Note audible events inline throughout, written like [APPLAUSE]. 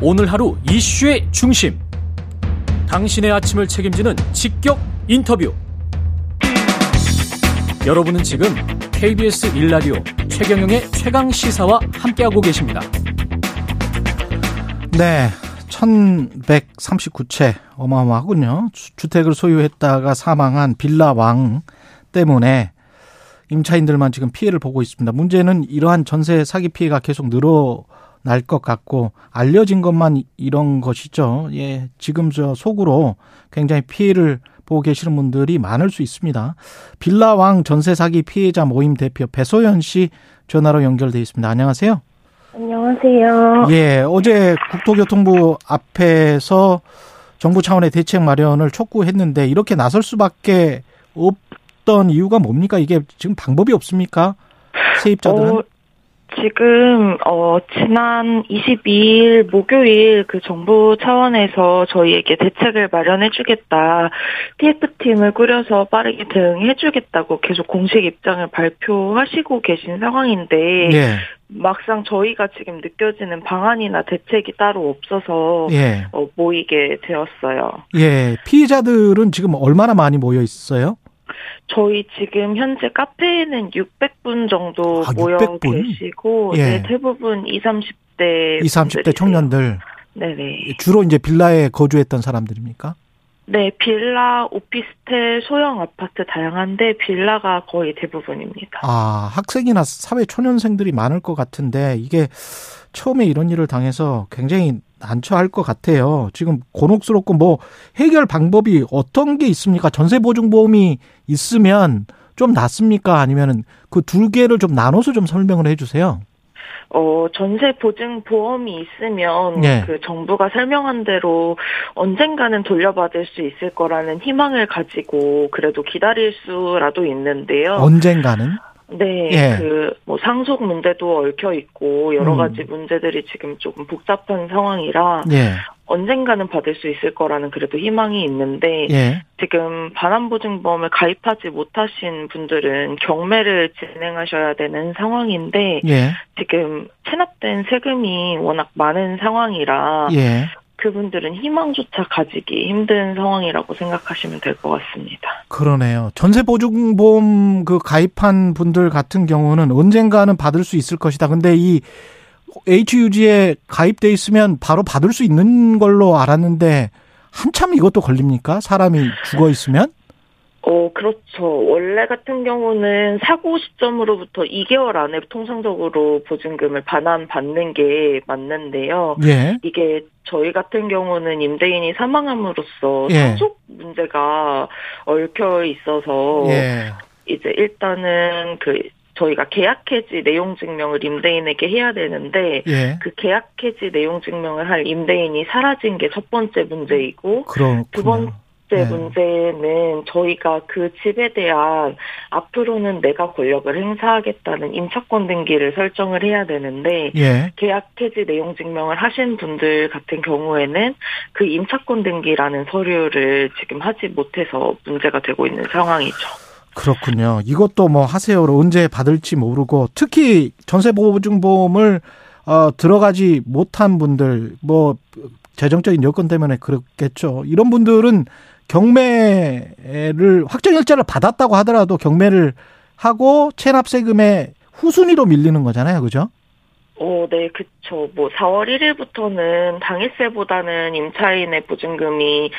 오늘 하루 이슈의 중심. 당신의 아침을 책임지는 직격 인터뷰. 여러분은 지금 KBS 일라디오 최경영의 최강 시사와 함께하고 계십니다. 네. 1139채 어마어마하군요. 주택을 소유했다가 사망한 빌라왕 때문에 임차인들만 지금 피해를 보고 있습니다. 문제는 이러한 전세 사기 피해가 계속 늘어 날 것 같고 알려진 것만 이런 것이죠. 예. 지금 저 속으로 굉장히 피해를 보고 계시는 분들이 많을 수 있습니다. 빌라왕 전세 사기 피해자 모임 대표 배소연 씨 전화로 연결돼 있습니다. 안녕하세요. 안녕하세요. 예, 어제 국토교통부 앞에서 정부 차원의 대책 마련을 촉구했는데 이렇게 나설 수밖에 없던 이유가 뭡니까? 이게 지금 방법이 없습니까? 세입자들은? 어, 지금 어 지난 22일 목요일 그 정부 차원에서 저희에게 대책을 마련해 주겠다. TF팀을 꾸려서 빠르게 대응해 주겠다고 계속 공식 입장을 발표하시고 계신 상황인데 예. 막상 저희가 지금 느껴지는 방안이나 대책이 따로 없어서 예. 어, 모이게 되었어요. 예. 피해자들은 지금 얼마나 많이 모여 있어요? 저희 지금 현재 카페에는 600분 정도 아, 모여 600분? 계시고 예. 네, 대부분 20, 30대 20, 30대 청년들 네네. 주로 이제 빌라에 거주했던 사람들입니까? 네, 빌라, 오피스텔, 소형 아파트 다양한데 빌라가 거의 대부분입니다. 아, 학생이나 사회 초년생들이 많을 것 같은데 이게 처음에 이런 일을 당해서 굉장히 난처할 것 같아요. 지금 곤혹스럽고 뭐 해결 방법이 어떤 게 있습니까? 전세 보증 보험이 있으면 좀 낫습니까? 아니면은 그 두 개를 좀 나눠서 좀 설명을 해 주세요. 어, 전세 보증 보험이 있으면 네. 그 정부가 설명한 대로 언젠가는 돌려받을 수 있을 거라는 희망을 가지고 그래도 기다릴 수라도 있는데요. 언젠가는 네, 예. 그, 뭐, 상속 문제도 얽혀 있고, 여러 음. 가지 문제들이 지금 조금 복잡한 상황이라, 예. 언젠가는 받을 수 있을 거라는 그래도 희망이 있는데, 예. 지금 반환보증보험을 가입하지 못하신 분들은 경매를 진행하셔야 되는 상황인데, 예. 지금 체납된 세금이 워낙 많은 상황이라, 예. 그분들은 희망조차 가지기 힘든 상황이라고 생각하시면 될 것 같습니다. 그러네요. 전세 보증보험 그 가입한 분들 같은 경우는 언젠가는 받을 수 있을 것이다. 근데 이 HUG에 가입돼 있으면 바로 받을 수 있는 걸로 알았는데 한참 이것도 걸립니까? 사람이 죽어 있으면? 어, 그렇죠. 원래 같은 경우는 사고 시점으로부터 2개월 안에 통상적으로 보증금을 반환받는 게 맞는데요. 예. 이게 저희 같은 경우는 임대인이 사망함으로써 예. 상속 문제가 얽혀 있어서 예. 이제 일단은 그 저희가 계약 해지 내용 증명을 임대인에게 해야 되는데 예. 그 계약 해지 내용 증명을 할 임대인이 사라진 게 첫 번째 문제이고 그렇군요. 두 번- 번째 네. 문제는 저희가 그 집에 대한 앞으로는 내가 권력을 행사하겠다는 임차권 등기를 설정을 해야 되는데 예. 계약 해지 내용 증명을 하신 분들 같은 경우에는 그 임차권 등기라는 서류를 지금 하지 못해서 문제가 되고 있는 상황이죠. 그렇군요. 이것도 뭐 하세요로 언제 받을지 모르고 특히 전세 보증보험을 어 들어가지 못한 분들 뭐 재정적인 여건 때문에 그렇겠죠. 이런 분들은 경매를 확정일자를 받았다고 하더라도 경매를 하고 체납 세금의 후순위로 밀리는 거잖아요. 그죠? 어, 네, 그쵸. 뭐, 4월 1일부터는 당일세보다는 임차인의 보증금이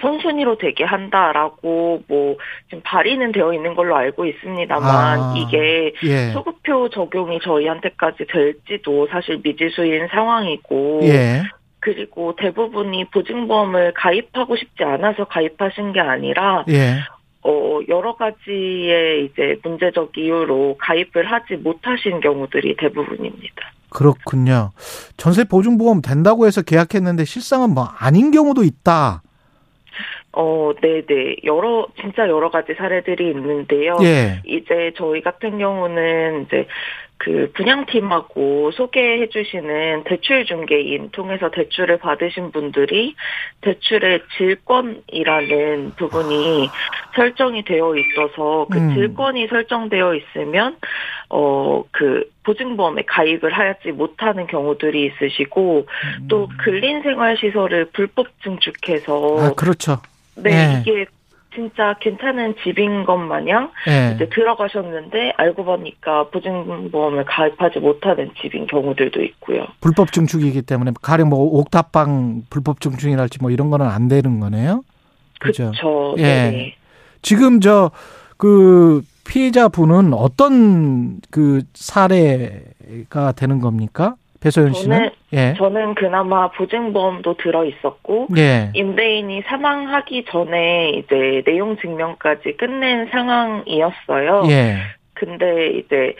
선순위로 되게 한다라고, 뭐, 지금 발의는 되어 있는 걸로 알고 있습니다만, 아, 이게 예. 소급표 적용이 저희한테까지 될지도 사실 미지수인 상황이고, 예. 그리고 대부분이 보증보험을 가입하고 싶지 않아서 가입하신 게 아니라, 예. 어, 여러 가지의 이제 문제적 이유로 가입을 하지 못하신 경우들이 대부분입니다. 그렇군요. 전세 보증보험 된다고 해서 계약했는데 실상은 뭐 아닌 경우도 있다. 어, 네네. 여러, 진짜 여러 가지 사례들이 있는데요. 예. 이제 저희 같은 경우는 이제 그 분양팀하고 소개해 주시는 대출 중개인 통해서 대출을 받으신 분들이 대출의 질권이라는 부분이 설정이 되어 있어서 그 음. 질권이 설정되어 있으면 어, 그, 보증보험에 가입을 하지 못하는 경우들이 있으시고, 또 음. 근린생활시설을 불법 증축해서, 아, 그렇죠. 네, 예. 이게 진짜 괜찮은 집인 것 마냥 예. 이제 들어가셨는데 알고 보니까 보증보험을 가입하지 못하는 집인 경우들도 있고요. 불법 증축이기 때문에 가령 뭐 옥탑방 불법 증축이랄지 뭐 이런 거는 안 되는 거네요. 그죠? 그렇죠. 예. 네. 지금 저 그 피해자 분은 어떤 그 사례가 되는 겁니까? 배소연 씨는? 저는 예. 저는 그나마 보증보험도 들어 있었고 예. 임대인이 사망하기 전에 이제 내용 증명까지 끝낸 상황이었어요. 예. 근데 이제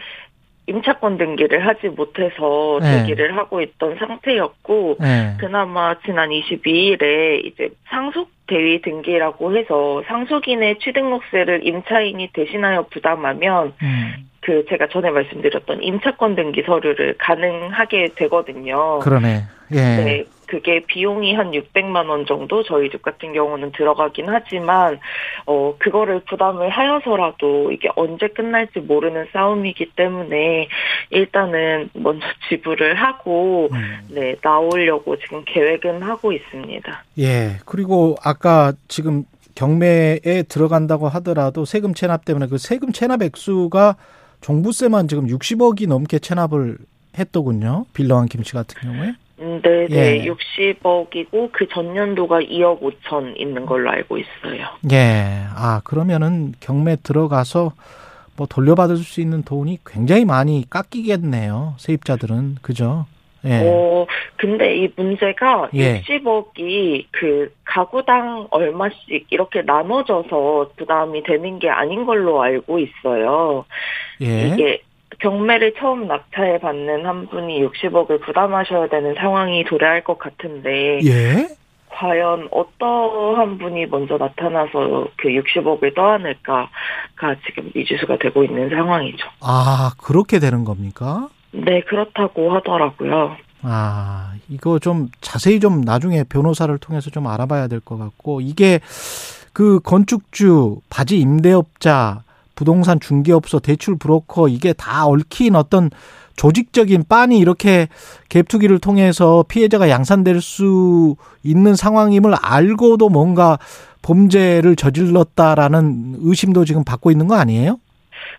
임차권 등기를 하지 못해서 네. 대기를 하고 있던 상태였고 예. 그나마 지난 22일에 이제 상속 대위 등기라고 해서 상속인의 취등록세를 임차인이 대신하여 부담하면 음. 그 제가 전에 말씀드렸던 임차권 등기 서류를 가능하게 되거든요. 그러네. 예. 네, 그게 비용이 한 600만 원 정도 저희 집 같은 경우는 들어가긴 하지만 어 그거를 부담을 하여서라도 이게 언제 끝날지 모르는 싸움이기 때문에 일단은 먼저 [LAUGHS] 지불을 하고 음. 네 나오려고 지금 계획은 하고 있습니다. 예. 그리고 아까 지금 경매에 들어간다고 하더라도 세금 체납 때문에 그 세금 체납 액수가 종부세만 지금 60억이 넘게 체납을 했더군요. 빌라왕 김씨 같은 경우에. 음, 네, 네, 예. 60억이고 그 전년도가 2억 5천 있는 걸로 알고 있어요. 예. 아, 그러면은 경매 들어가서 뭐 돌려받을 수 있는 돈이 굉장히 많이 깎이겠네요. 세입자들은. 그죠? 예. 어, 근데 이 문제가 예. 60억이 그 가구당 얼마씩 이렇게 나눠져서 부담이 되는 게 아닌 걸로 알고 있어요. 예. 이게 경매를 처음 낙찰해 받는 한 분이 60억을 부담하셔야 되는 상황이 도래할 것 같은데 예. 과연 어떠한 분이 먼저 나타나서 그 60억을 떠안을까가 지금 미지수가 되고 있는 상황이죠. 아, 그렇게 되는 겁니까? 네, 그렇다고 하더라고요. 아, 이거 좀 자세히 좀 나중에 변호사를 통해서 좀 알아봐야 될 것 같고, 이게 그 건축주, 바지 임대업자, 부동산 중개업소, 대출 브로커, 이게 다 얽힌 어떤 조직적인 빤이 이렇게 갭투기를 통해서 피해자가 양산될 수 있는 상황임을 알고도 뭔가 범죄를 저질렀다라는 의심도 지금 받고 있는 거 아니에요?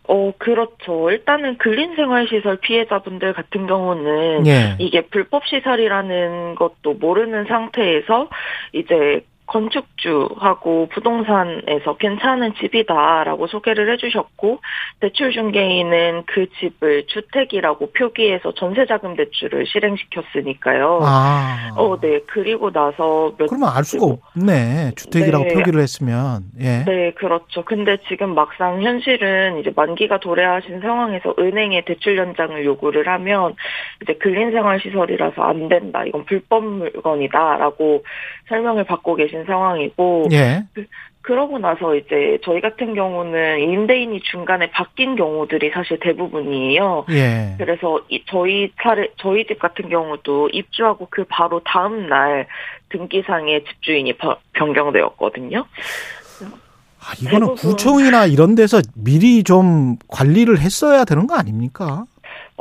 어, 그렇죠. 일단은 근린생활시설 피해자분들 같은 경우는 예. 이게 불법시설이라는 것도 모르는 상태에서 이제 건축주하고 부동산에서 괜찮은 집이다라고 소개를 해주셨고 대출 중개인은 그 집을 주택이라고 표기해서 전세자금 대출을 실행시켰으니까요. 아. 어, 네. 그리고 나서 몇 그러면 알 수가 없네. 주택이라고 네. 표기를 했으면. 예. 네, 그렇죠. 근데 지금 막상 현실은 이제 만기가 도래하신 상황에서 은행에 대출 연장을 요구를 하면 이제 근린생활시설이라서 안 된다. 이건 불법 물건이다라고 설명을 받고 계신 상황이고 예. 그러고 나서 이제 저희 같은 경우는 임대인이 중간에 바뀐 경우들이 사실 대부분이에요. 예. 그래서 이 저희 차례 저희 집 같은 경우도 입주하고 그 바로 다음 날 등기상의 집주인이 바- 변경되었거든요. 아, 이거는 대부분- 구청이나 이런 데서 미리 좀 관리를 했어야 되는 거 아닙니까?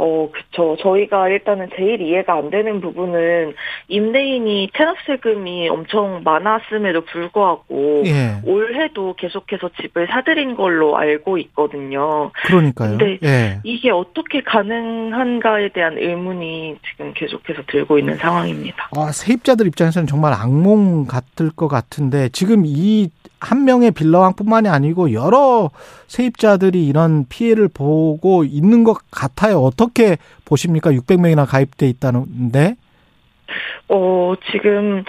어, 그쵸. 저희가 일단은 제일 이해가 안 되는 부분은 임대인이 체납세금이 엄청 많았음에도 불구하고 예. 올해도 계속해서 집을 사들인 걸로 알고 있거든요. 그러니까요. 근데 예. 이게 어떻게 가능한가에 대한 의문이 지금 계속해서 들고 있는 상황입니다. 아, 세입자들 입장에서는 정말 악몽 같을 것 같은데 지금 이 한 명의 빌라왕뿐만이 아니고 여러 세입자들이 이런 피해를 보고 있는 것 같아요. 어떻게 보십니까? 600명이나 가입돼 있다는데. 어, 지금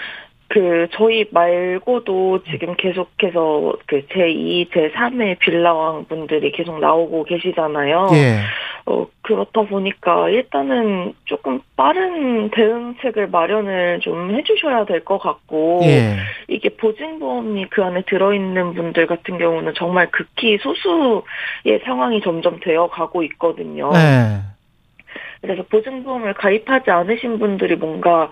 그 저희 말고도 지금 계속해서 그 제2, 제3의 빌라왕 분들이 계속 나오고 계시잖아요. 예. 어, 그렇다 보니까 일단은 조금 빠른 대응책을 마련을 좀 해주셔야 될 것 같고, 예. 이게 보증보험이 그 안에 들어있는 분들 같은 경우는 정말 극히 소수의 상황이 점점 되어 가고 있거든요. 예. 그래서 보증보험을 가입하지 않으신 분들이 뭔가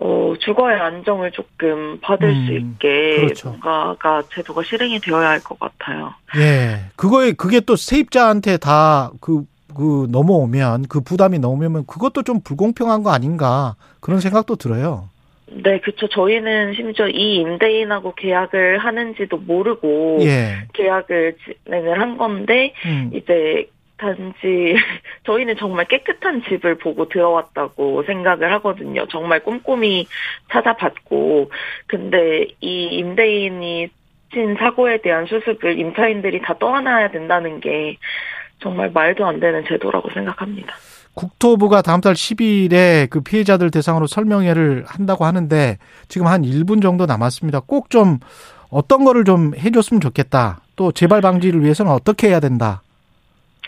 어, 주거의 안정을 조금 받을 음, 수 있게 그렇죠. 뭔가가 제도가 실행이 되어야 할 것 같아요. 예. 그거에 그게 또 세입자한테 다그 그 넘어오면 그 부담이 넘으면 그것도 좀 불공평한 거 아닌가 그런 생각도 들어요. 네, 그렇죠. 저희는 심지어 이 임대인하고 계약을 하는지도 모르고 예. 계약을 진행을 한 건데 음. 이제 단지 [LAUGHS] 저희는 정말 깨끗한 집을 보고 들어왔다고 생각을 하거든요. 정말 꼼꼼히 찾아봤고 근데 이 임대인이 친 사고에 대한 수습을 임차인들이 다 떠안아야 된다는 게 정말 말도 안 되는 제도라고 생각합니다. 국토부가 다음 달 10일에 그 피해자들 대상으로 설명회를 한다고 하는데 지금 한 1분 정도 남았습니다. 꼭 좀 어떤 거를 좀 해줬으면 좋겠다. 또 재발 방지를 위해서는 어떻게 해야 된다.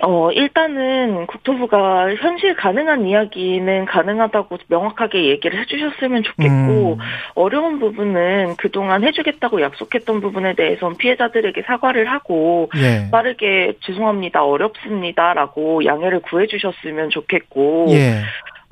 어, 일단은 국토부가 현실 가능한 이야기는 가능하다고 명확하게 얘기를 해주셨으면 좋겠고, 음. 어려운 부분은 그동안 해주겠다고 약속했던 부분에 대해서는 피해자들에게 사과를 하고, 예. 빠르게 죄송합니다, 어렵습니다라고 양해를 구해주셨으면 좋겠고, 예.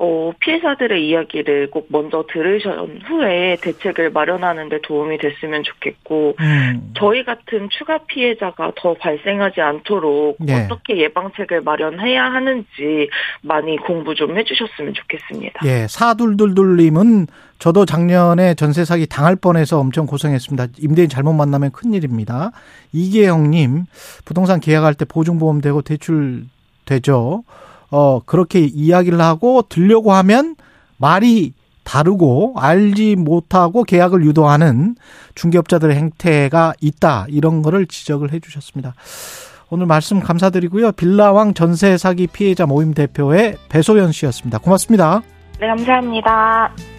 어, 피해자들의 이야기를 꼭 먼저 들으신 후에 대책을 마련하는 데 도움이 됐으면 좋겠고, 음. 저희 같은 추가 피해자가 더 발생하지 않도록 네. 어떻게 예방책을 마련해야 하는지 많이 공부 좀 해주셨으면 좋겠습니다. 예, 사둘둘둘님은 저도 작년에 전세 사기 당할 뻔해서 엄청 고생했습니다. 임대인 잘못 만나면 큰일입니다. 이계영님, 부동산 계약할 때 보증보험 되고 대출 되죠. 어, 그렇게 이야기를 하고 들려고 하면 말이 다르고 알지 못하고 계약을 유도하는 중개업자들의 행태가 있다. 이런 거를 지적을 해 주셨습니다. 오늘 말씀 감사드리고요. 빌라왕 전세 사기 피해자 모임 대표의 배소연 씨였습니다. 고맙습니다. 네, 감사합니다.